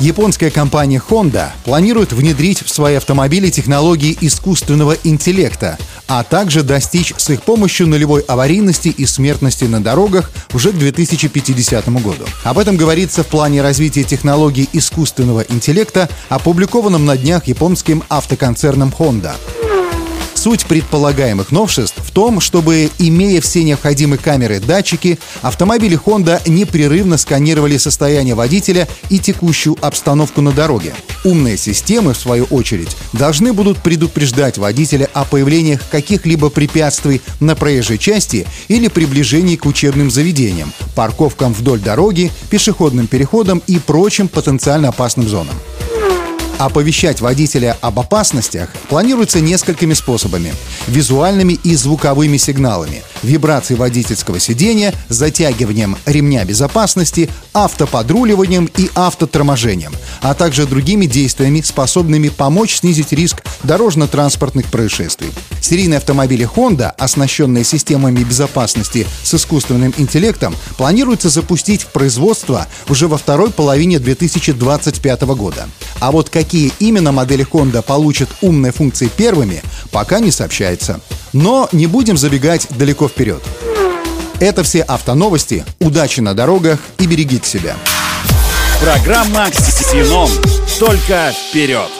Японская компания Honda планирует внедрить в свои автомобили технологии искусственного интеллекта, а также достичь с их помощью нулевой аварийности и смертности на дорогах уже к 2050 году. Об этом говорится в плане развития технологий искусственного интеллекта, опубликованном на днях японским автоконцерном Honda. Суть предполагаемых новшеств в том, чтобы, имея все необходимые камеры датчики, автомобили Honda непрерывно сканировали состояние водителя и текущую обстановку на дороге. Умные системы, в свою очередь, должны будут предупреждать водителя о появлении каких-либо препятствий на проезжей части или приближении к учебным заведениям, парковкам вдоль дороги, пешеходным переходам и прочим потенциально опасным зонам. Оповещать водителя об опасностях планируется несколькими способами. Визуальными и звуковыми сигналами, вибрацией водительского сидения, затягиванием ремня безопасности, автоподруливанием и автоторможением, а также другими действиями, способными помочь снизить риск дорожно-транспортных происшествий. Серийные автомобили Honda, оснащенные системами безопасности с искусственным интеллектом, планируется запустить в производство уже во второй половине 2025 года. А вот какие именно модели Honda получат умные функции первыми, пока не сообщается. Но не будем забегать далеко вперед. Это все автоновости. Удачи на дорогах и берегите себя. Программа «Ксенон». Только вперед!